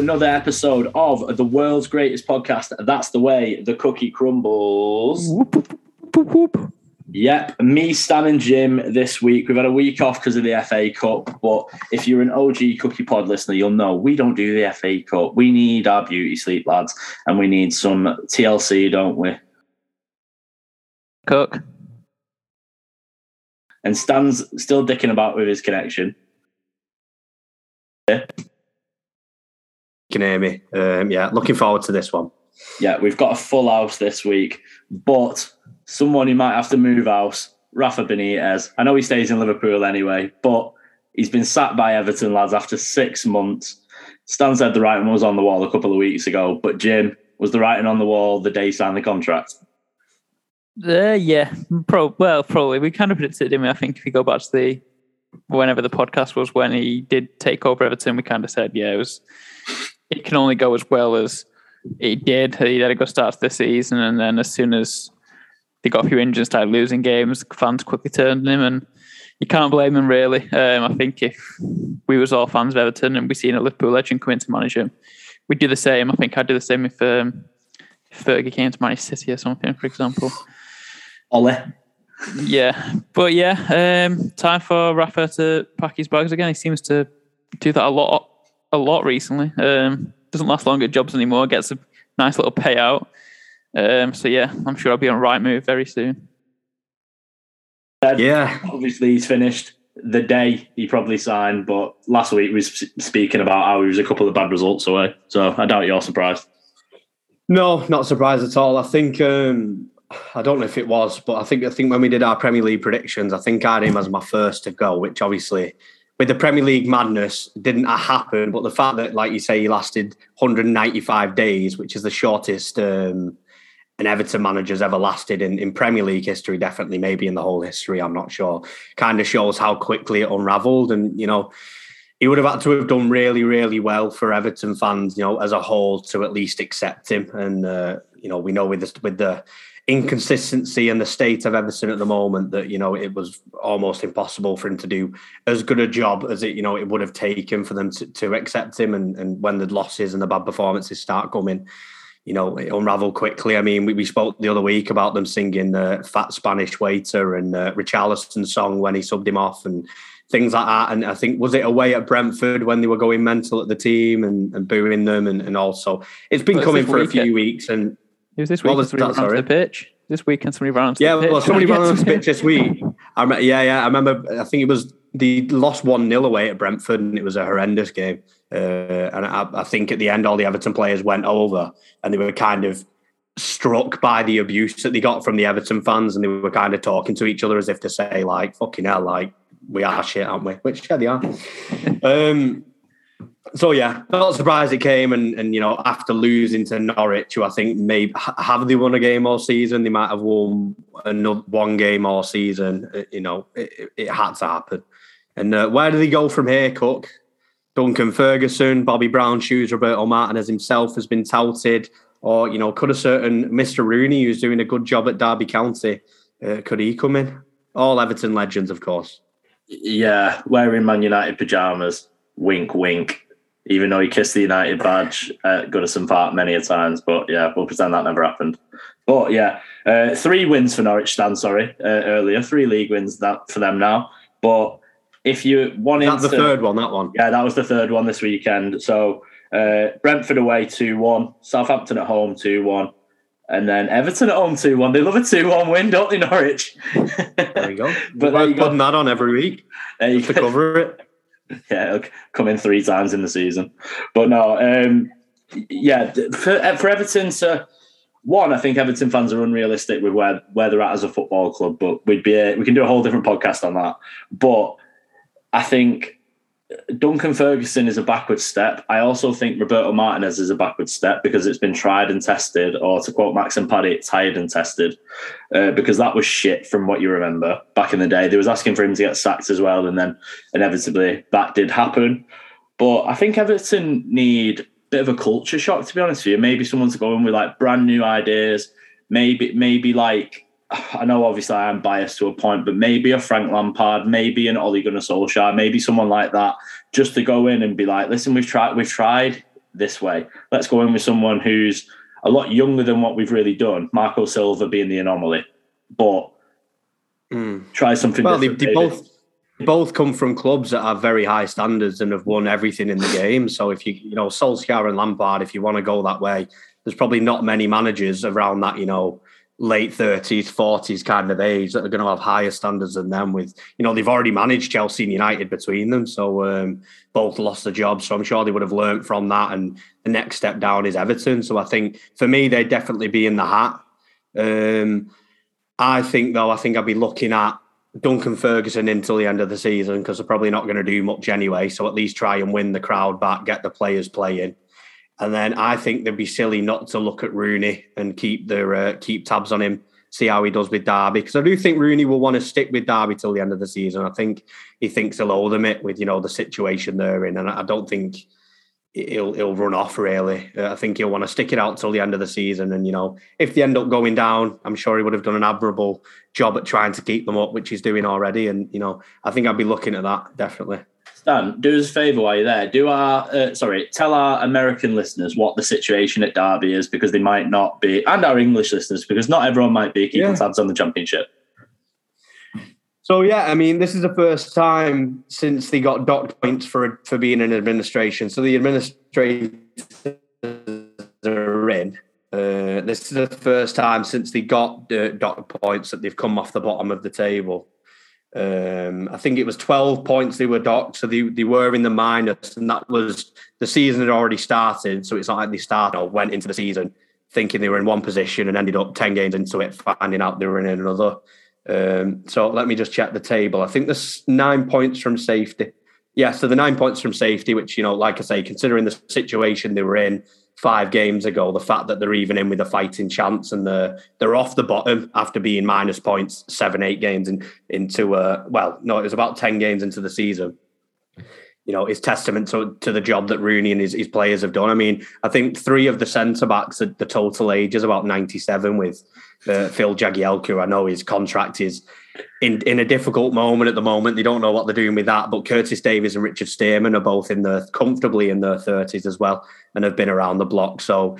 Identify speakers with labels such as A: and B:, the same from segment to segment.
A: another episode of the world's greatest podcast. That's the way the cookie crumbles.
B: Whoop, whoop, whoop.
A: Yep, me, Stan, and Jim this week. We've had a week off because of the FA Cup, but if you're an OG Cookie Pod listener, you'll know we don't do the FA Cup. We need our beauty sleep, lads, and we need some TLC, don't we?
B: Cook.
A: And Stan's still dicking about with his connection.
C: You can hear me. Um, yeah, looking forward to this one.
A: Yeah, we've got a full house this week, but someone who might have to move house, Rafa Benitez. I know he stays in Liverpool anyway, but he's been sacked by Everton, lads, after six months. Stan said the writing was on the wall a couple of weeks ago, but Jim, was the writing on the wall the day he signed the contract?
B: Uh, yeah, pro- well, probably. We kind of predicted him. I think if you go back to the whenever the podcast was when he did take over Everton, we kind of said, yeah, it was. It can only go as well as it did. He had a good start to the season, and then as soon as they got a few injuries, started losing games, fans quickly turned on him, and you can't blame him really. Um, I think if we was all fans of Everton and we seen a Liverpool legend come in to manage him, we'd do the same. I think I'd do the same if, um, if Fergie came to manage City or something, for example.
A: Ollie.
B: Yeah, but yeah, um, time for Rafa to pack his bags again. He seems to do that a lot, a lot recently. Um, doesn't last long at jobs anymore. Gets a nice little payout. Um, so yeah, I'm sure I'll be on Rightmove very soon.
C: Yeah,
A: Obviously, he's finished the day he probably signed, but last week we was speaking about how he was a couple of bad results away. So I doubt you're surprised.
C: no, not surprised at all. I think um, I don't know if it was, but I think I think when we did our Premier League predictions, I think I had him as my first to go, which obviously with the Premier League madness didn't happen. But the fact that, like you say, he lasted 195 days, which is the shortest um, an Everton manager's ever lasted in, in Premier League history, definitely, maybe in the whole history, I'm not sure, kind of shows how quickly it unravelled. And, you know, he would have had to have done really, really well for Everton fans, you know, as a whole to at least accept him. And, uh, you know, we know with the, with the inconsistency and the state of Everton at the moment that, you know, it was almost impossible for him to do as good a job as it, you know, it would have taken for them to, to accept him. And, and when the losses and the bad performances start coming, you know, it unraveled quickly. I mean, we, we spoke the other week about them singing uh, Fat Spanish Waiter and uh, Richarlison's song when he subbed him off and things like that. And I think, was it away at Brentford when they were going mental at the team and, and booing them? And, and also, it's been
B: it's
C: coming for a few weeks. And
B: It was this
C: What
B: week.
C: was
B: somebody
C: that,
B: ran onto
C: sorry?
B: the pitch. This weekend, somebody ran onto
C: yeah,
B: the pitch.
C: well, somebody ran on the pitch this week. I remember, yeah, yeah. I remember, I think it was the lost 1 0 away at Brentford and it was a horrendous game. Uh, and I, I think at the end, all the Everton players went over and they were kind of struck by the abuse that they got from the Everton fans, and they were kind of talking to each other as if to say, like, "Fucking hell, like we are shit, aren't we?" Which yeah, they are. um, so yeah, not surprised it came, and and you know after losing to Norwich, who I think maybe have they won a game all season? They might have won another one game all season. uh, You know, it, it- had to happen. And uh, where do they go from here, Cook? Duncan Ferguson, Bobby Brown shoes, Roberto Martinez himself has been touted, or you know, could a certain Mr. Rooney, who's doing a good job at Derby County, uh, could he come in? All Everton legends, of course.
A: Yeah, wearing Man United pajamas. Wink, wink. Even though he kissed the United badge at Goodison Park many a times, but yeah, we'll pretend that never happened. But yeah, uh, three wins for Norwich. Stan, sorry, uh, earlier three league wins that for them now. But if you wanted
C: That's the third one. That one.
A: Yeah, that was the third one this weekend. So uh, Brentford away 2 1, Southampton at home 2 1, and then Everton at home 2 1. They love a 2 1 win, don't they, Norwich?
C: There we go.
A: But you go.
C: putting that on every week
A: There you
C: to
A: go.
C: cover it.
A: Yeah, it'll come in three times in the season. But no, um, yeah, for, uh, for Everton to. One, I think Everton fans are unrealistic with where, where they're at as a football club, but we'd be a, we can do a whole different podcast on that. But I think Duncan Ferguson is a backward step. I also think Roberto Martinez is a backward step because it's been tried and tested, or to quote Max and Paddy, tried and tested, uh, because that was shit from what you remember back in the day. They was asking for him to get sacked as well, and then inevitably that did happen. But I think Everton need a bit of a culture shock, to be honest with you. Maybe someone to go in with like brand new ideas. Maybe, maybe like I know obviously I am biased to a point, but maybe a Frank Lampard, maybe an Ole Gunnar Solskjaer, maybe someone like that, just to go in and be like, listen, we've tried, we've tried this way. Let's go in with someone who's a lot younger than what we've really done. Marco Silva being the anomaly, but mm. try something. Well,
C: they, they both they both come from clubs that have very high standards and have won everything in the game. So if you you know Solskjaer and Lampard, if you want to go that way, there's probably not many managers around that you know late 30s, 40s kind of age that are going to have higher standards than them. With you know, they've already managed Chelsea and United between them, so um, both lost the job. So I'm sure they would have learned from that. And the next step down is Everton. So I think for me, they'd definitely be in the hat. Um, I think though, I think I'd be looking at Duncan Ferguson until the end of the season because they're probably not going to do much anyway. So at least try and win the crowd back, get the players playing. And then I think they'd be silly not to look at Rooney and keep their uh, keep tabs on him, see how he does with Derby. Because I do think Rooney will want to stick with Derby till the end of the season. I think he thinks he'll owe them it with you know the situation they're in, and I don't think he'll he'll run off really. Uh, I think he'll want to stick it out till the end of the season. And you know, if they end up going down, I'm sure he would have done an admirable job at trying to keep them up, which he's doing already. And you know, I think I'd be looking at that definitely.
A: Stan, do us a favour while you're there. Do our uh, sorry, tell our American listeners what the situation at Derby is because they might not be, and our English listeners because not everyone might be keeping yeah. tabs on the championship.
C: So yeah, I mean, this is the first time since they got docked points for for being in administration. So the administrators are in. Uh, this is the first time since they got uh, docked points that they've come off the bottom of the table. Um, I think it was 12 points they were docked, so they, they were in the minus, and that was the season had already started. So it's not like they started or went into the season thinking they were in one position and ended up 10 games into it, finding out they were in another. Um, so let me just check the table. I think there's nine points from safety. Yeah, so the nine points from safety, which, you know, like I say, considering the situation they were in, five games ago, the fact that they're even in with a fighting chance and they're they're off the bottom after being minus points seven, eight games in, into uh well, no, it was about ten games into the season. You know, is testament to, to the job that Rooney and his, his players have done. I mean, I think three of the centre backs, the, the total age is about 97 with uh, Phil Jagielka. I know his contract is in in a difficult moment at the moment. They don't know what they're doing with that. But Curtis Davies and Richard Stearman are both in the comfortably in their thirties as well, and have been around the block. So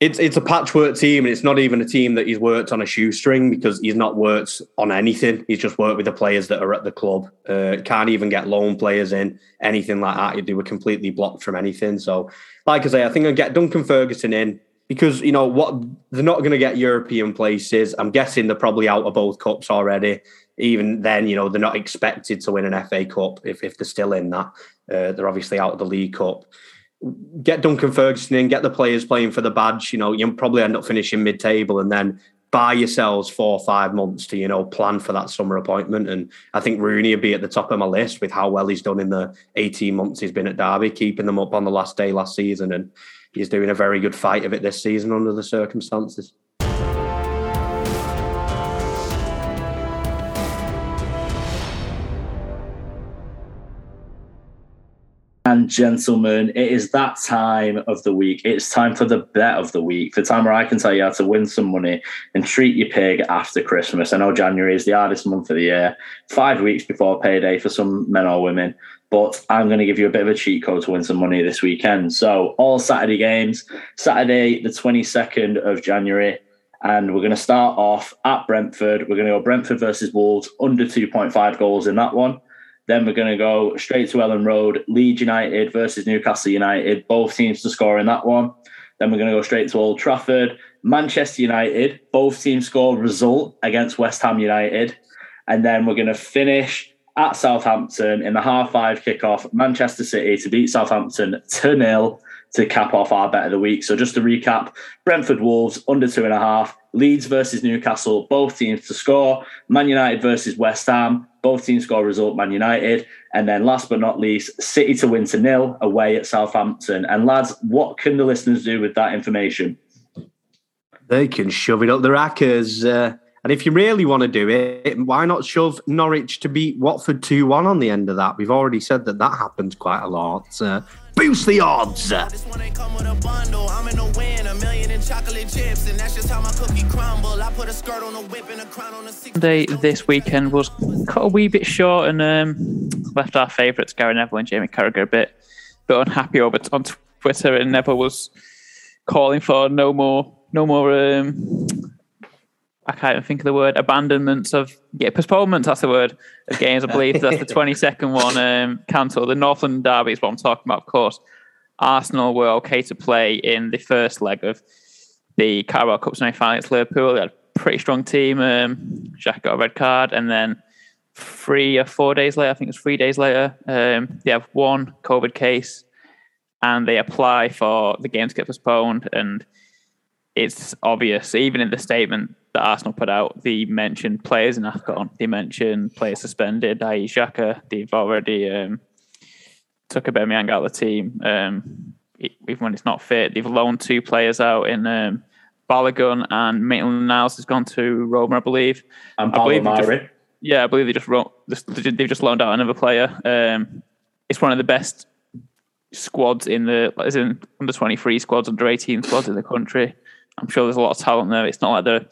C: it's it's a patchwork team, and it's not even a team that he's worked on a shoestring because he's not worked on anything. He's just worked with the players that are at the club. Uh, can't even get loan players in anything like that. They were completely blocked from anything. So, like I say, I think I'll get Duncan Ferguson in because you know what they're not going to get European places. I'm guessing they're probably out of both cups already. Even then, you know they're not expected to win an FA Cup if if they're still in that. Uh, they're obviously out of the League Cup. Get Duncan Ferguson in, get the players playing for the badge. You know you'll probably end up finishing mid-table, and then buy yourselves four or five months to you know plan for that summer appointment. And I think Rooney would be at the top of my list with how well he's done in the 18 months he's been at Derby, keeping them up on the last day last season and he's doing a very good fight of it this season under the circumstances.
A: And gentlemen, it is that time of the week. It's time for the bet of the week, the time where I can tell you how to win some money and treat your pig after Christmas. I know January is the hardest month of the year, five weeks before payday for some men or women but I'm going to give you a bit of a cheat code to win some money this weekend. So, all Saturday games, Saturday, the 22nd of January, and we're going to start off at Brentford. We're going to go Brentford versus Wolves, under 2.5 goals in that one. Then we're going to go straight to Elland Road, Leeds United versus Newcastle United, both teams to score in that one. Then we're going to go straight to Old Trafford, Manchester United, both teams score result against West Ham United. And then we're going to finish at Southampton in the half five kickoff, Manchester City to beat Southampton 2 0 to cap off our bet of the week. So just to recap, Brentford Wolves under two and a half, Leeds versus Newcastle, both teams to score, Man United versus West Ham, both teams score result, Man United. And then last but not least, City to win to nil away at Southampton. And lads, what can the listeners do with that information?
C: They can shove it up the rackers. Uh, and if you really want to do it, why not shove Norwich to beat Watford 2 1 on the end of that? We've already said that that happens quite a lot. Uh, boost the odds.
B: Day this weekend was cut a wee bit short and um, left our favourites Gary Neville and Jamie Carragher a bit, bit unhappy over on Twitter, and Neville was calling for no more, no more. Um, I can't even think of the word abandonments of yeah postponements. That's the word of games. I believe that's the twenty second one um, cancelled. The North London derby is what I'm talking about. Of course, Arsenal were okay to play in the first leg of the Carabao Cup semi final against Liverpool. They had a pretty strong team. Um, Jack got a red card, and then three or four days later, I think it was three days later, um, they have one COVID case, and they apply for the game to get postponed. And it's obvious, even in the statement that Arsenal put out, they mentioned players in AFCON, they mentioned players suspended, i.e. Xhaka, they've already um, took a Aubameyang out of the team. Um, even when it's not fit, they've loaned two players out in um, Balogun and Maitland Niles has gone to Roma, I believe.
A: And I believe just,
B: yeah, I believe they just wrote, they've just loaned out another player. Um, it's one of the best squads in the as in under 23 squads, under 18 squads in the country. I'm sure there's a lot of talent there. It's not like the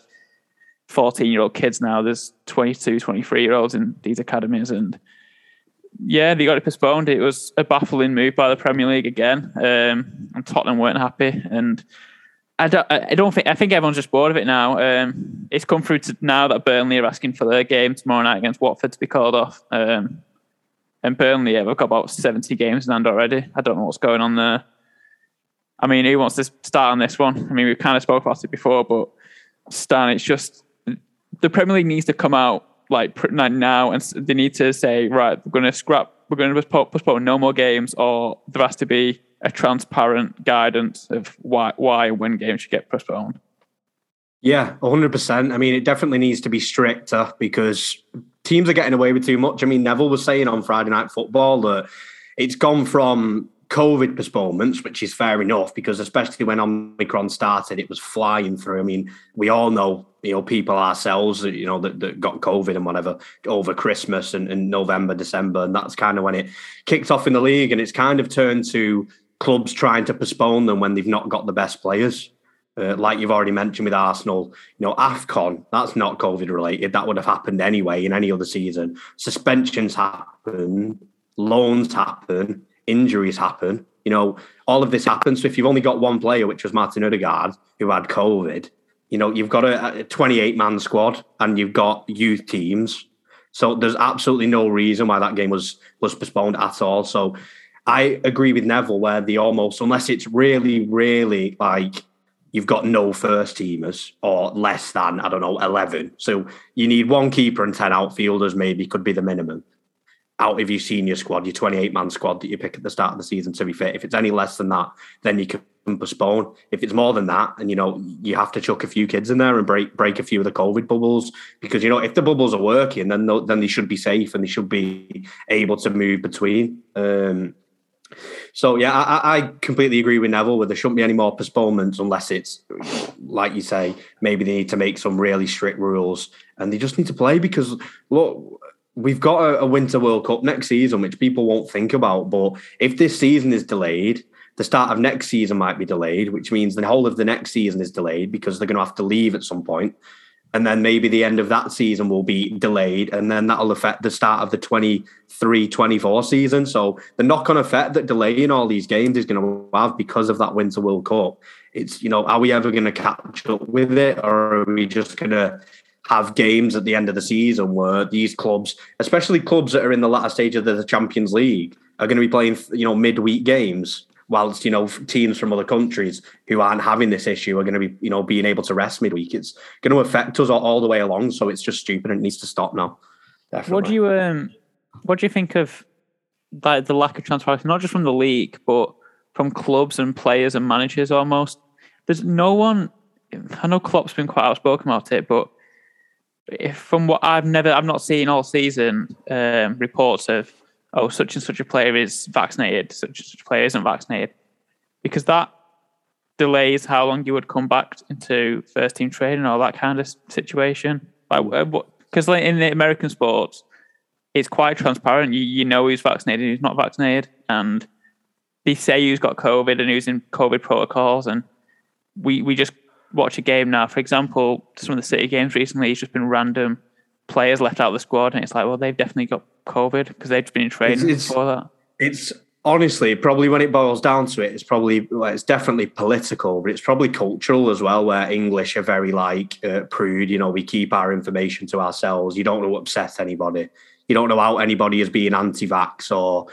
B: 14 year old kids now. There's 22, 23 year olds in these academies. And yeah, they got it postponed. It was a baffling move by the Premier League again. Um, and Tottenham weren't happy. And I don't, I don't think, I think everyone's just bored of it now. Um, it's come through to now that Burnley are asking for their game tomorrow night against Watford to be called off. Um, and Burnley, yeah, we've got about 70 games in hand already. I don't know what's going on there. I mean, who wants to start on this one? I mean, we've kind of spoke about it before, but Stan, it's just the Premier League needs to come out like now and they need to say, right, we're going to scrap, we're going to postpone no more games, or there has to be a transparent guidance of why, why and when games should get postponed.
C: Yeah, 100%. I mean, it definitely needs to be stricter because teams are getting away with too much. I mean, Neville was saying on Friday Night Football that it's gone from COVID postponements, which is fair enough because especially when Omicron started, it was flying through. I mean, we all know, you know, people ourselves, you know, that, that got COVID and whatever over Christmas and, and November, December. And that's kind of when it kicked off in the league. And it's kind of turned to clubs trying to postpone them when they've not got the best players. Uh, like you've already mentioned with Arsenal, you know, AFCON, that's not COVID related. That would have happened anyway in any other season. Suspensions happen, loans happen, injuries happen. You know, all of this happens. So if you've only got one player, which was Martin Odegaard, who had COVID, you know, you've got a, a 28 man squad and you've got youth teams. So there's absolutely no reason why that game was was postponed at all. So I agree with Neville where the almost, unless it's really, really like you've got no first teamers or less than, I don't know, 11. So you need one keeper and 10 outfielders, maybe could be the minimum out of your senior squad, your 28 man squad that you pick at the start of the season, to be fair. If it's any less than that, then you can postpone. If it's more than that, and you know, you have to chuck a few kids in there and break break a few of the COVID bubbles because you know, if the bubbles are working, then then they should be safe and they should be able to move between. Um, so yeah, I, I, completely agree with Neville. Where there shouldn't be any more postponements unless it's like you say, maybe they need to make some really strict rules, and they just need to play because look, we've got a, a, Winter World Cup next season, which people won't think about. But if this season is delayed, the start of next season might be delayed, which means the whole of the next season is delayed because they're going to have to leave at some point. And then maybe the end of that season will be delayed. And then that'll affect the start of the 23 24 season. So the knock on effect that delaying all these games is going to have because of that Winter World Cup. It's, you know, are we ever going to catch up with it or are we just going to have games at the end of the season where these clubs, especially clubs that are in the latter stage of the Champions League, are going to be playing, you know, midweek games, whilst you know teams from other countries who aren't having this issue are going to be, you know, being able to rest midweek. It's going to affect us all, all the way along. So it's just stupid and it needs to stop now.
B: Definitely. What do you um, what do you think of like the lack of transparency, not just from the league, but from clubs and players and managers almost? There's no one. I know Klopp's been quite outspoken about it, but from what I've never, I've not seen all season um, reports of oh such and such a player is vaccinated, such and such a player isn't vaccinated, because that delays how long you would come back into first team training or that kind of situation. Like what because like in the American sports, it's quite transparent. You you know who's vaccinated, and who's not vaccinated, and they say who's got COVID and who's in COVID protocols, and we we just watch a game now, for example, some of the City games recently, it's just been random players left out of the squad, and it's like, well, they've definitely got COVID because they've been in training it's, before that.
C: It's honestly, probably when it boils down to it, it's probably well, it's definitely political, but it's probably cultural as well. Where English are very like uh, prude. You know, we keep our information to ourselves. You don't want to upset anybody. You don't know how anybody is being anti-vax or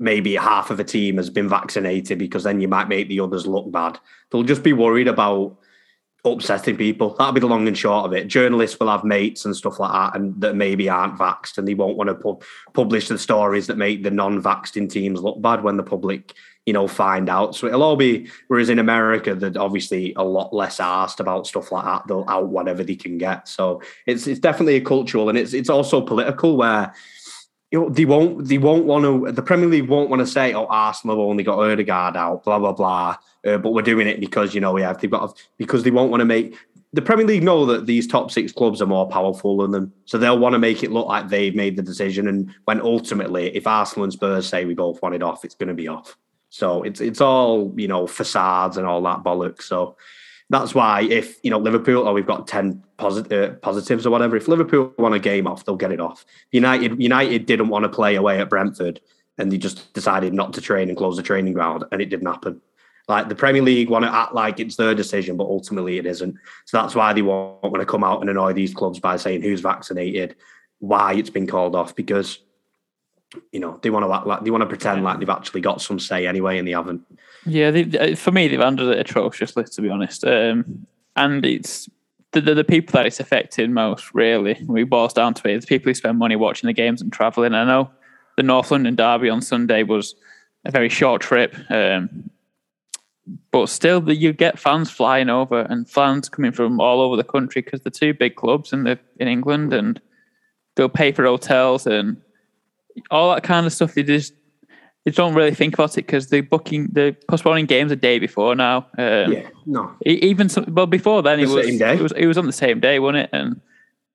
C: maybe half of a team has been vaccinated because then you might make the others look bad. They'll just be worried about upsetting people. That'll be the long and short of it. Journalists will have mates and stuff like that, and that maybe aren't vaxxed, and they won't want to pu- publish the stories that make the non-vaxxed in teams look bad when the public, you know, find out. So it'll all be. Whereas in America, that obviously a lot less asked about stuff like that. They'll out whatever they can get. So it's it's definitely a cultural, and it's it's also political where they won't they won't want to the Premier League won't want to say, oh, Arsenal only got Odegaard out, blah blah blah. Uh, but we're doing it because you know we have they've got because they won't want to make the Premier League know that these top six clubs are more powerful than them, so they'll want to make it look like they've made the decision. And when ultimately, if Arsenal and Spurs say we both want it off, it's going to be off. So it's it's all you know facades and all that bollocks. So that's why if you know Liverpool or oh, we've got ten positive uh, positives or whatever, if Liverpool want a game off, they'll get it off. United United didn't want to play away at Brentford, and they just decided not to train and close the training ground, and it didn't happen. Like the Premier League want to act like it's their decision, but ultimately it isn't. So that's why they won't want to come out and annoy these clubs by saying who's vaccinated, why it's been called off, because you know they want to like they want to pretend like they've actually got some say anyway, and they haven't.
B: Yeah, they, for me, they've handled it atrociously, to be honest. Um, and it's the, the, the, people that it's affected most, really. We boils down to it, the people who spend money watching the games and travelling. I know the North London derby on Sunday was a very short trip, um, but still, the, you get fans flying over and fans coming from all over the country because the two big clubs in the in England, and they'll pay for hotels and all that kind of stuff. They just they don't really think about it because they're booking, they're postponing games a day before now.
C: Um, yeah, no.
B: Even some, well, before then, the it was it was it was on the same day, wasn't it? And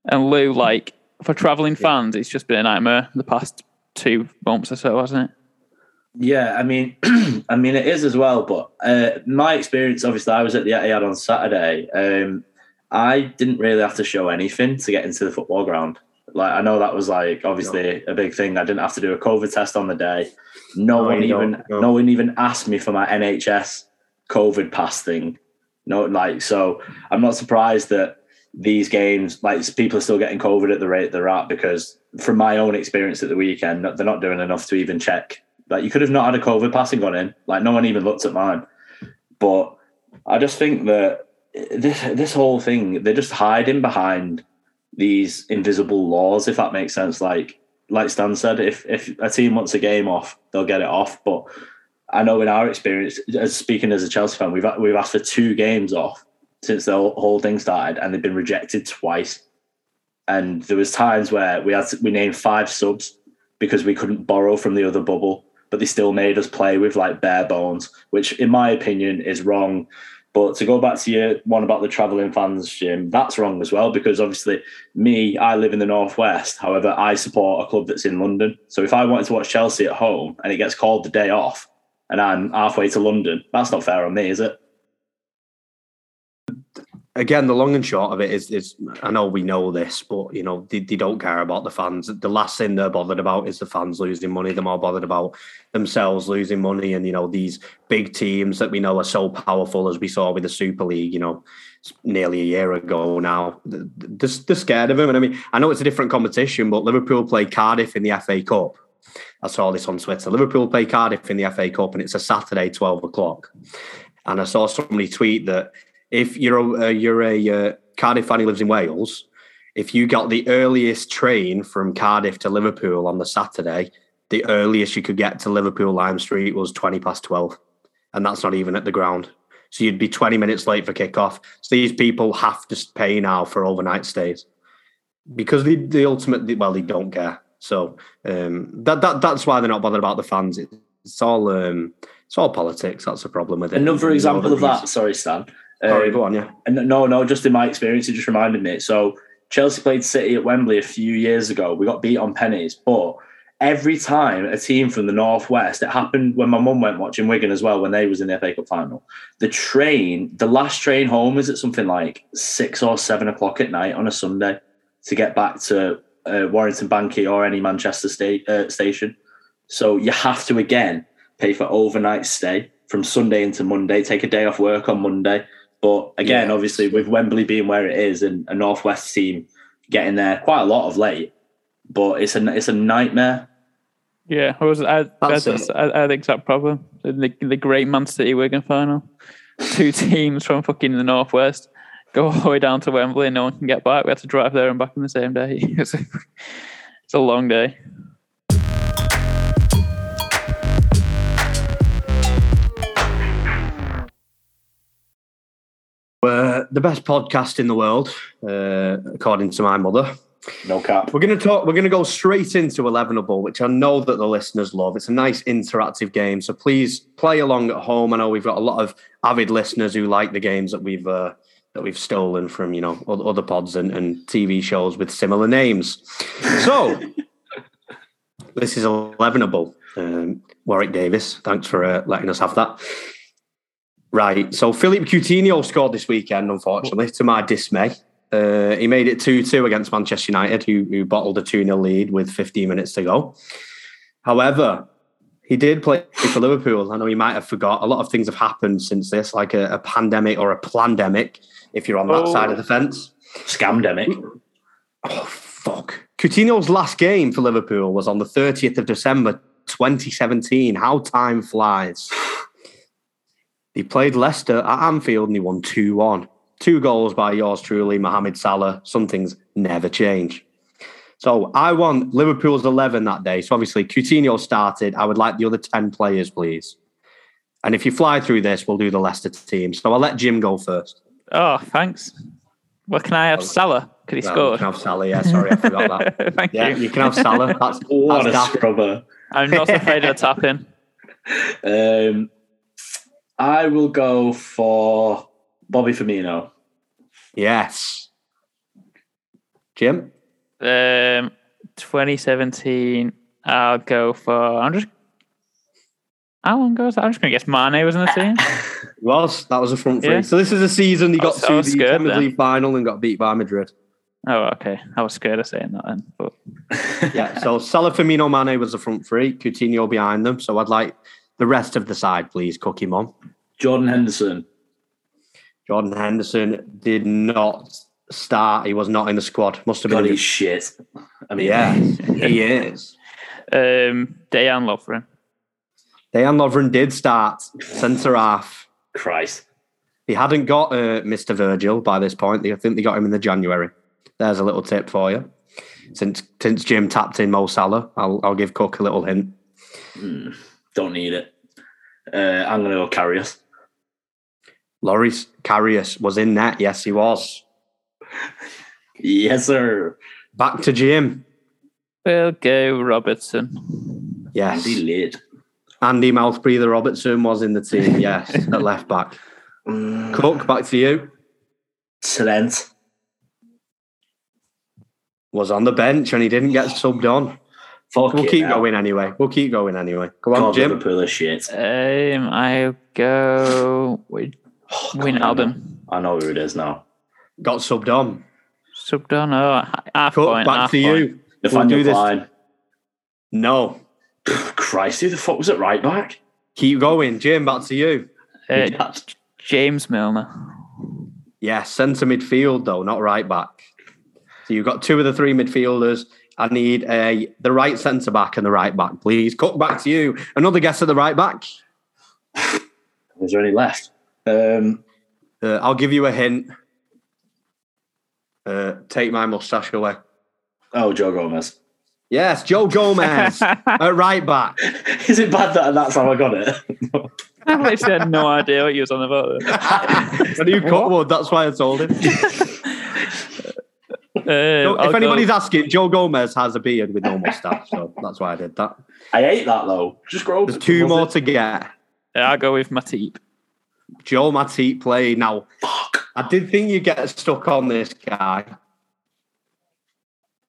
B: and Lou, like for traveling fans, it's just been a nightmare the past two months or so, hasn't it?
A: Yeah, I mean, I mean it is as well. But uh, my experience, obviously, I was at the Etihad on Saturday. Um, I didn't really have to show anything to get into the football ground. Like I know that was like obviously no. a big thing. I didn't have to do a COVID test on the day. No, no one even no. no one even asked me for my NHS COVID pass thing. No, like so I'm not surprised that these games, like people are still getting COVID at the rate they're at because from my own experience at the weekend, they're not doing enough to even check. Like you could have not had a COVID passing gone in. Like no one even looked at mine. But I just think that eh, this this whole thing, they're just hiding behind these invisible laws, if that makes sense. Like like Stan said, if if a team wants a game off, they'll get it off. But I know in our experience, as speaking as a Chelsea fan, we've we've asked for two games off since the whole thing started, and they've been rejected twice. And there was times where we had to, we named five subs because we couldn't borrow from the other bubble, but they still made us play with like bare bones, which in my opinion is wrong. But to go back to your one about the travelling fans, Jim, that's wrong as well because obviously, me, I live in the northwest. However, I support a club that's in London. So if I wanted to watch Chelsea at home and it gets called the day off, and I'm halfway to London, that's not fair on me, is it?
C: Again, the long and short of it is, is I know we know this, but you know they, they, don't care about the fans. The last thing they're bothered about is the fans losing money. They're more bothered about themselves losing money, and you know these big teams that we know are so powerful, as we saw with the Super League. You know, nearly a year ago now. They're, they're scared of them, and I mean, I know it's a different competition, but Liverpool played Cardiff in the FA Cup. I saw this on Twitter. Liverpool play Cardiff in the FA Cup, and it's a Saturday, twelve o'clock. And I saw somebody tweet that if you're a, uh, you're a uh, Cardiff fan who lives in Wales, if you got the earliest train from Cardiff to Liverpool on the Saturday, the earliest you could get to Liverpool Lime Street was 20 past 12. And that's not even at the ground. So you'd be 20 minutes late for kickoff. So these people have to pay now for overnight stays because the the ultimate, well, they don't care. So um, that, that that's why they're not bothered about the fans. It's all um, it's all politics. That's the problem with it.
A: Another example of that. Sorry, Stan.
C: Sorry, um, go on, yeah.
A: And no, no, just in my experience, it just reminded me. So Chelsea played City at Wembley a few years ago. We got beat on pennies, but every time a team from the northwest, it happened when my mum went watching Wigan as well when they was in the FA Cup final. The train, the last train home is at something like six or seven o'clock at night on a Sunday to get back to uh, Warrington Bank Quay or any Manchester state uh, station. So you have to again pay for overnight stay from Sunday into Monday, take a day off work on Monday. But again,
C: Yeah.
A: obviously, with Wembley being where it is and a Northwest team getting there quite a lot of late, but it's a it's a nightmare.
B: Yeah, I was. I,
C: That's
B: that's. I, I had the exact problem. The, the great Man City Wigan final. Two teams from fucking the northwest go all the way down to Wembley, and no one can get back. We had to drive there and back in the same day. It's a, it's a long day.
C: The best podcast in the world, uh, according to my mother.
A: No cap.
C: We're going to talk. We're going to go straight into Elevenable, which I know that the listeners love. It's a nice interactive game, so please play along at home. I know we've got a lot of avid listeners who like the games that we've uh, that we've stolen from you know other pods and, and TV shows with similar names. So this is Elevenable. Um, Warwick Davis, thanks for uh, letting us have that. Right, so Philippe Coutinho scored this weekend, unfortunately, to my dismay. Uh, he made it 2 2 against Manchester United, who, who bottled a 2 0 lead with 15 minutes to go. However, he did play for Liverpool. I know you might have forgot. A lot of things have happened since this, like a, a pandemic or a plandemic, if you're on that
B: Oh.
C: side of the fence.
A: Scamdemic.
C: Oh, fuck. Coutinho's last game for Liverpool was on the 30th of December 2017. How time flies. He played Leicester at Anfield and he won 2 1. Two goals by yours truly, Mohamed Salah. Some things never change. So I want Liverpool's 11 that day. So obviously, Coutinho started. I would like the other 10 players, please. And if you fly through this, we'll do the Leicester team. So I'll let Jim go first.
B: Oh, thanks. Well, can I have Salah? Because he
C: Well, you
B: scored.
C: can have Salah. Yeah, sorry, I forgot that.
B: Thank
C: Yeah,
B: you.
C: you can have Salah. That's,
A: What a
C: that's daft.
A: scrubber.
B: I'm not afraid of tapping.
A: Um, I will go for Bobby Firmino.
C: Yes. Jim?
B: Um, 2017. I'll go for. I'm just. Alan goes. I'm just going to guess Mane was in the team.
C: Was. That was a front three.
B: Yeah.
C: So this is a season he got
B: was-
C: to the
B: scared
C: Champions. League final and got beat by Madrid.
B: Oh, okay. I was scared of saying that then. But
C: Yeah, so Salah, Firmino, Mane was the front three. Coutinho behind them. So I'd like the rest of the side, please, cook him on.
A: Jordan Henderson.
C: Jordan Henderson did not start. He was not in the squad. Must have
A: God,
C: been.
A: he's shit. I mean,
C: yeah, he is.
B: um, Dejan Lovren.
C: Dejan Lovren did start centre half.
A: Christ.
C: He hadn't got uh, Mr. Virgil by this point. I think they got him in the January. There's a little tip for you. Since since Jim tapped in Mo Salah, I'll I'll give Cook a little hint.
A: Mm, don't need it. Uh, I'm going to go Karius.
C: Loris Karius was in net. Yes, he was.
A: Yes, sir.
C: Back to Jim.
B: We'll go Robertson.
C: Yes.
A: Andy Lid.
C: Andy Mouth Breather Robertson was in the team. Yes, at left back.
A: Mm,
C: Cook, back to you.
A: Trent.
C: Was on the bench and he didn't get subbed on.
A: Fuck
C: We'll keep
A: now.
C: going anyway. We'll keep going anyway. Go on,
A: God,
C: Jim.
A: Liverpool is shit.
B: Um, I'll go with
A: Oh, God, I know- I know who it is now.
C: Got subbed on.
B: Subbed on. Oh, half
C: Cook,
B: point.
C: back
B: half
C: to
B: point.
C: you.
A: Nathaniel
C: do this.
A: Klein.
C: No.
A: Christ, who the fuck was it right back?
C: Keep going. Jim, back to you.
B: Uh, James Milner.
C: Yes, centre midfield though, not right back. So you've got two of the three midfielders. I need a the right centre back and the right back, please. Cook back to you. Another guess at the right back.
A: Is there any left? Um,
C: Uh, I'll give you a hint. Uh, take my mustache away.
A: oh, Joe Gomez.
C: Yes, Joe Gomez at right back.
A: Is it bad that that's how I got it?
B: I literally had no idea what you was on about. There.
C: I knew Cutwood, that's why I told him. No,
B: I'll
C: if
B: go-
C: anybody's asking, Joe Gomez has a beard with no mustache, so that's why I did that.
A: I hate that though. Just grow.
C: There's two more to get.
B: Yeah, I'll go with Matip.
C: Joe Matip played. Now,
A: Fuck.
C: I did think you get stuck on this guy.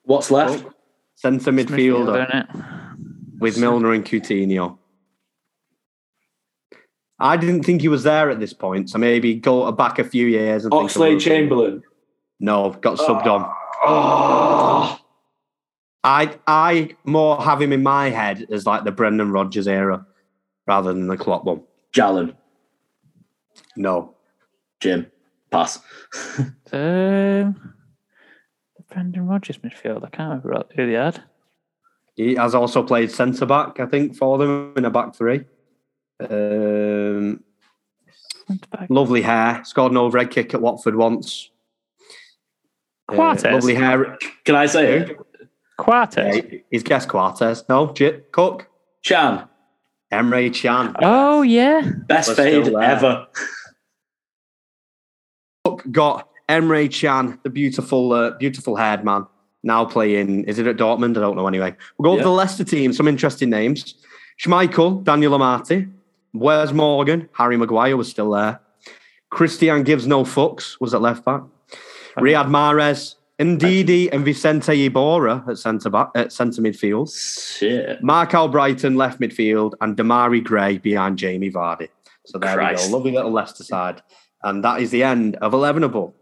A: What's left?
C: Oh, centre midfielder
B: Midfielder,
C: with Milner and Coutinho. I didn't think he was there at this point, so maybe go back a few years. And think of
A: Oxlade
C: Liverpool.
A: Chamberlain.
C: No, got subbed on.
A: Oh,
C: I I more have him in my head as like the Brendan Rodgers era. rather than the Klopp one.
A: Jalen,
C: No.
A: Jim, pass.
B: Um, Brendan Rodgers midfield. I can't remember who they had.
C: He has also played centre back, I think, for them in a back three. Um,
B: Centre-back.
C: lovely hair. Scored an overhead kick at Watford once. Uh,
B: Quartes?
C: lovely hair.
A: Can I say it?
B: Quartes.
C: Yeah, he's guessed Quartes. No, Jit Cook.
A: Chan,
C: Emre Can.
B: Oh yeah.
A: best
C: We're
A: fade ever.
C: Got Emre Can, the beautiful, uh, beautiful haired man, now playing. Is it at Dortmund? I don't know. Anyway, we'll go
A: Yeah.
C: to the Leicester team. Some interesting names: Schmeichel, Daniel Amartey, Wes Morgan? Harry Maguire was still there. Christian gives no fucks was at left back. Riyad Mahrez, Ndidi, and Vicente Iborra at centre back at centre midfield.
A: Shit.
C: Marc Albrighton left midfield, and Demarai Gray behind Jamie Vardy. So there
A: Christ.
C: we go. Lovely little Leicester side. And that is the end of Elevenable.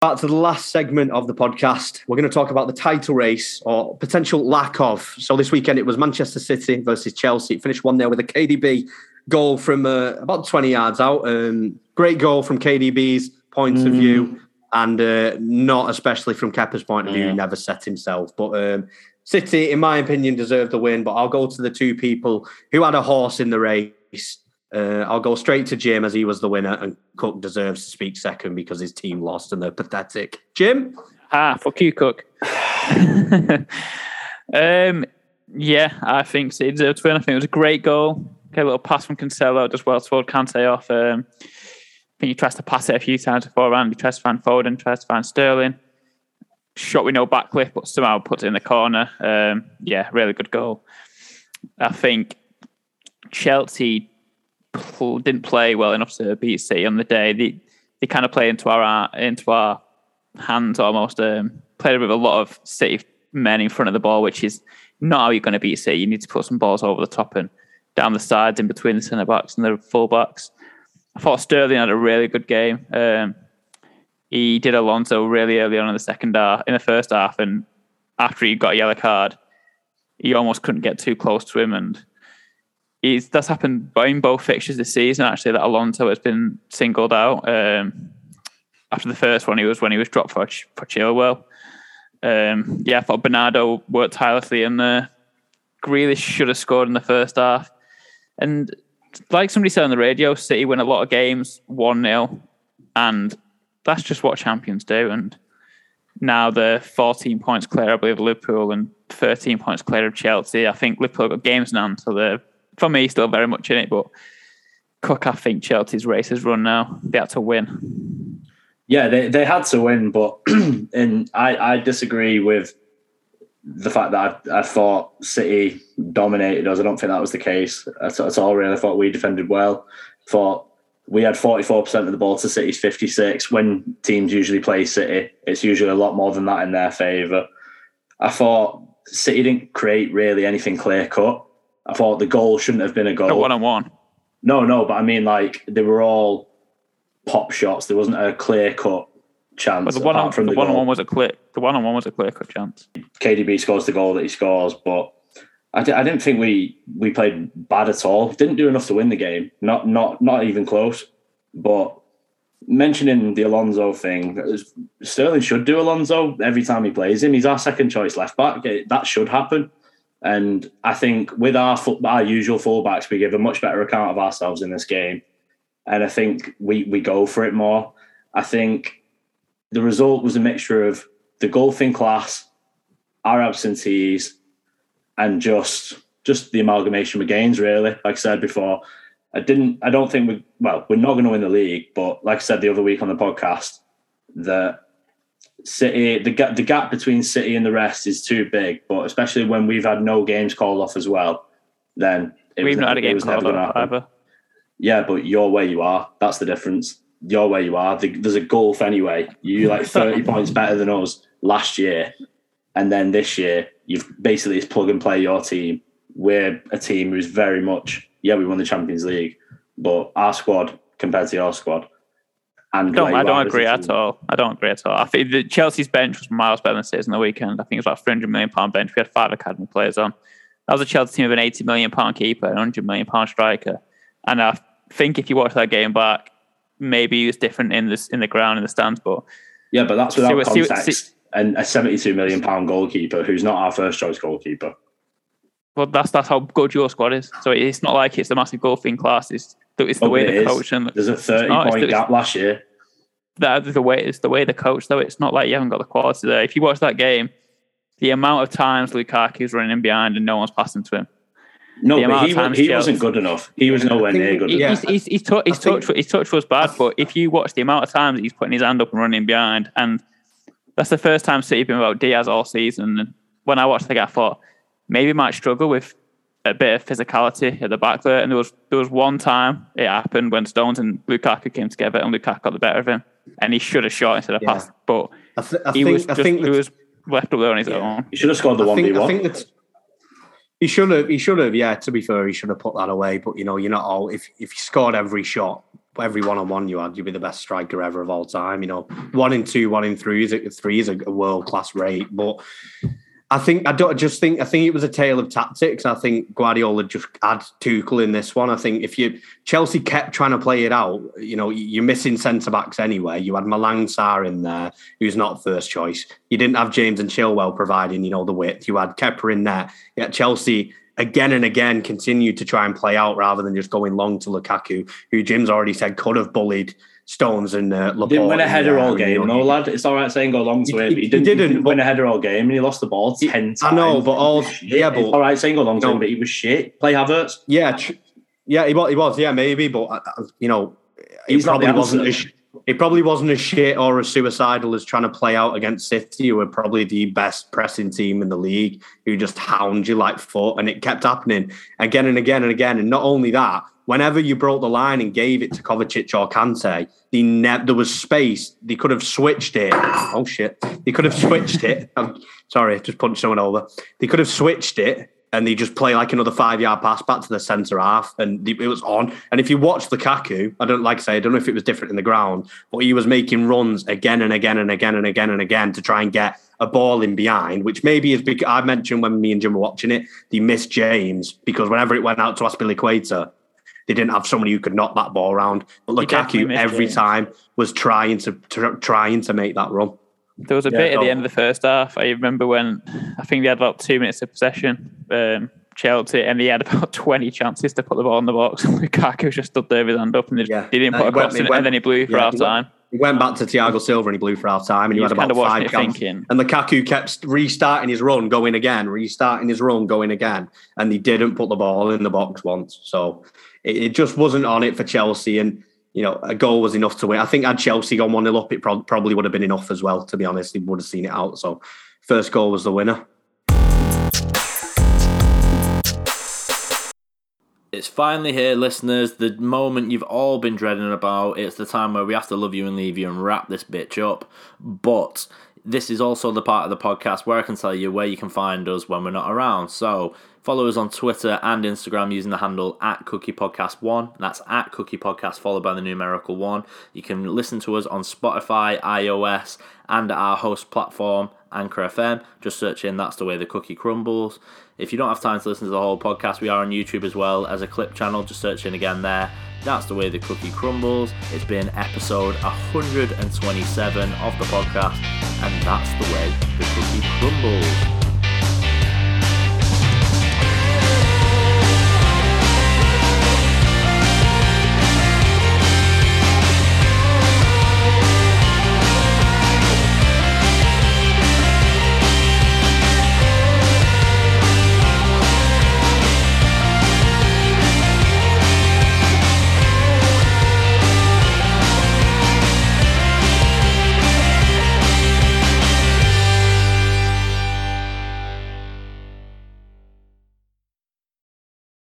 C: Back to the last segment of the podcast. We're going to talk about the title race or potential lack of. So this weekend it was Manchester City versus Chelsea. It finished 1 0 with a KDB goal from uh, about 20 yards out. Um, great goal from KDB's point of
A: Mm.
C: view and uh, not especially from Kepa's point of view. He
A: Yeah.
C: never set himself. But um, City, in my opinion, deserved the win. But I'll go to the two people who had a horse in the race. Uh, I'll go straight to Jim as he was the winner, and Cook deserves to speak second because his team lost and they're pathetic. Jim,
B: Ah, fuck you, Cook. um, yeah, I think City deserved to win. I think it was a great goal. Okay, a little pass from Cancelo, just well towards Kante off. Um, I think he tries to pass it a few times beforehand. He tries to find Foden, tries to find Sterling. Shot with no backlift, but somehow puts it in the corner. Um, yeah, really good goal. I think Chelsea didn't play well enough to beat City on the day. They they kind of play into our into our hands almost. Um, played with a lot of City men in front of the ball, which is not how you're going to beat City. You need to put some balls over the top and down the sides in between the centre backs and the full backs. I thought Sterling had a really good game. Um, he did Alonso really early on in the second half, in the first half, and after he got a yellow card, he almost couldn't get too close to him. And he's that's happened in both fixtures this season. Actually, that Alonso has been singled out. Um, after the first one, he was when he was dropped for for Chilwell. Um, yeah, I thought Bernardo worked tirelessly in there. Grealish should have scored in the first half. And like somebody said on the radio, City win a lot of games 1 0. And that's just what champions do. And now they're 14 points clear, I believe, of Liverpool and 13 points clear of Chelsea. I think Liverpool got games now, so they're, for me, still very much in it. But Cook, I think Chelsea's race has run now. They had to win.
A: Yeah, they, they had to win, but and I, I disagree with the fact that I, I thought City dominated us. I don't think that was the case at, at all. Really, I thought we defended well. Thought we had forty four percent of the ball to City's fifty six. When teams usually play City, it's usually a lot more than that in their favour. I thought City didn't create really anything clear cut. I thought the goal shouldn't have been a goal.
B: Not one on one.
A: No, no, but I mean, like they were all pop shots. There wasn't a clear cut chance
B: But the one on,
A: from
B: the,
A: the
B: one on one was a clear. The one on one was a clear cut chance.
A: KDB scores the goal that he scores, but I, didn't think we we played bad at all. Didn't do enough to win the game. Not not not even close. But mentioning the Alonso thing, Sterling should do Alonso every time he plays him. He's our second choice left back. That should happen. And I think with our full, our usual fullbacks, we give a much better account of ourselves in this game. And I think we we go for it more. I think the result was a mixture of the golfing class, our absentees, and just just the amalgamation of gains. Really, like I said before, I didn't. I don't think we. Well, we're not going to win the league, but like I said the other week on the podcast, that City, the gap, the gap between City and the rest is too big. But especially when we've had no games called off as well, then
B: We've
A: was
B: not had a game called off
A: happen.
B: either.
A: Yeah, but you're where you are. That's the difference. You're where you are. The- There's a gulf anyway. You like 30 points better than us last year. And then this year, you've basically it's plug and play your team. We're a team who's very much, yeah, we won the Champions League, but our squad compared to your squad, and
B: I don't, I don't
A: well as a
B: agree at all. I don't agree at all. I think the Chelsea's bench was miles better than Citizen the weekend. I think it was about 300 million pound bench. We had five academy players on. That was a Chelsea team with an 80 million pound keeper, an 100 million pound striker. And I think if you watch that game back, maybe it was different in this in the ground in the stands, but
A: Yeah, but that's without
B: see
A: context.
B: see-
A: and a 72 million pound goalkeeper who's not our first choice goalkeeper.
B: well, that's that's how good your squad is. So it's not like it's a massive golfing class. It's the, it's the
A: Oh,
B: way
A: it
B: the
A: is.
B: coach and
A: There's a thirty-point
B: the-
A: gap last year.
B: that the way it's the way the coach though. It's not like you haven't got the quality there. If you watch that game, the amount of times Lukaku's running in behind and no one's passing to him.
A: No,
B: The
A: but he,
B: of
A: wa-
B: times
A: he wasn't good enough. He was nowhere near good
B: He-
A: enough.
B: He's, he's, he's, tou- his, touch, his touch was bad, but if you watch the amount of times he's putting his hand up and running behind, and that's the first time City have been about Dias all season. And when I watched the guy, I thought maybe he might struggle with a bit of physicality at the back there. And there was there was one time it happened when Stones and Lukaku came together, and Lukaku got the better of him, and he should have shot instead of
C: Yeah.
B: passed, but
C: I, th- I
B: he
C: think
B: was
C: I
B: just,
C: think
B: he was left up there on his
C: Yeah.
B: own.
A: He should have scored the
C: I
A: one
C: think,
A: v
C: I
A: one.
C: He should have. He should have. Yeah. To be fair, he should have put that away. But you know, you're not all. If if you scored every shot, every one on one you had, you'd be the best striker ever of all time. You know, one in two, one in three is a, three is a, world class rate. But I think I don't I just think I think it was a tale of tactics. I think Guardiola just had Tuchel in this one. I think if you Chelsea kept trying to play it out, you know, you're missing centre backs anyway. You had Malang Sarr in there, who's not first choice. You didn't have James and Chilwell providing, you know, the width. You had Kepa in there. Yet Chelsea again and again continued to try and play out rather than just going long to Lukaku, who Jim's already said could have bullied Stones and uh, Laporte.
A: Didn't win a header
C: there,
A: all game, no lad. It's all right saying go long to him.
C: he-
A: He,
C: he
A: didn't, he
C: didn't,
A: didn't win
C: but-
A: a header all game and he lost the ball ten times.
C: I know, but all-
A: He was shit.
C: yeah, but-
A: It's all right saying go long to him, but he was shit. Play Havertz.
C: Yeah, tr- yeah, he was, he was, yeah, maybe, but uh, uh, you know, he probably wasn't. As, he probably wasn't as shit or as suicidal as trying to play out against City, who were probably the best pressing team in the league, who just hound you like foot, and it kept happening again and again and again. And not only that, whenever you broke the line and gave it to Kovacic or Kante, ne- there was space. They could have switched it. Oh shit! They could have switched it. I'm sorry, just punched someone over. They could have switched it and they just play like another five yard pass back to the centre half, and it was on. And if you watch Lukaku, I don't like I say, I don't know if it was different in the ground, but he was making runs again and again and again and again and again to try and get a ball in behind, which maybe is because I mentioned when me and Jim were watching it, they missed James because whenever it went out to Azpilicueta, they didn't have somebody who could knock that ball around. But Lukaku every
B: James.
C: time was trying to, to trying to make that run.
B: There was a
A: Yeah,
B: bit at the end of the first half. I remember when I think they had about two minutes of possession, um, Chelsea, and they had about 20 chances to put the ball in the box. Lukaku just stood there with his hand up and they,
C: Yeah.
B: they didn't
C: No,
B: put a cross in and then he blew for
C: yeah,
B: half
C: went-
B: time.
C: He went back to Thiago Silva and he blew for half time, and
B: He
C: he, had about
B: kind of watching
C: five chances.
B: thinking,
C: And Lukaku kept restarting his run, going again, restarting his run, going again, and he didn't put the ball in the box once. So it, it just wasn't on it for Chelsea. And you know, a goal was enough to win. I think had Chelsea gone one 0 up, it prob- probably would have been enough as well. To be honest, he would have seen it out. So first goal was the winner.
D: It's finally here, listeners. The moment you've all been dreading about. It's the time where we have to love you and leave you and wrap this bitch up. But this is also the part of the podcast where I can tell you where you can find us when we're not around. So follow us on Twitter and Instagram using the handle at Cookie Podcast One. That's at Cookie Podcast followed by the numerical one. You can listen to us on Spotify, iOS, and our host platform Anchor FM. Just search in That's the Way the Cookie Crumbles. If you don't have time to listen to the whole podcast, we are on YouTube as well as a clip channel. Just search in again there. That's the way the cookie crumbles. It's been episode 127 of the podcast, and that's the way the cookie crumbles.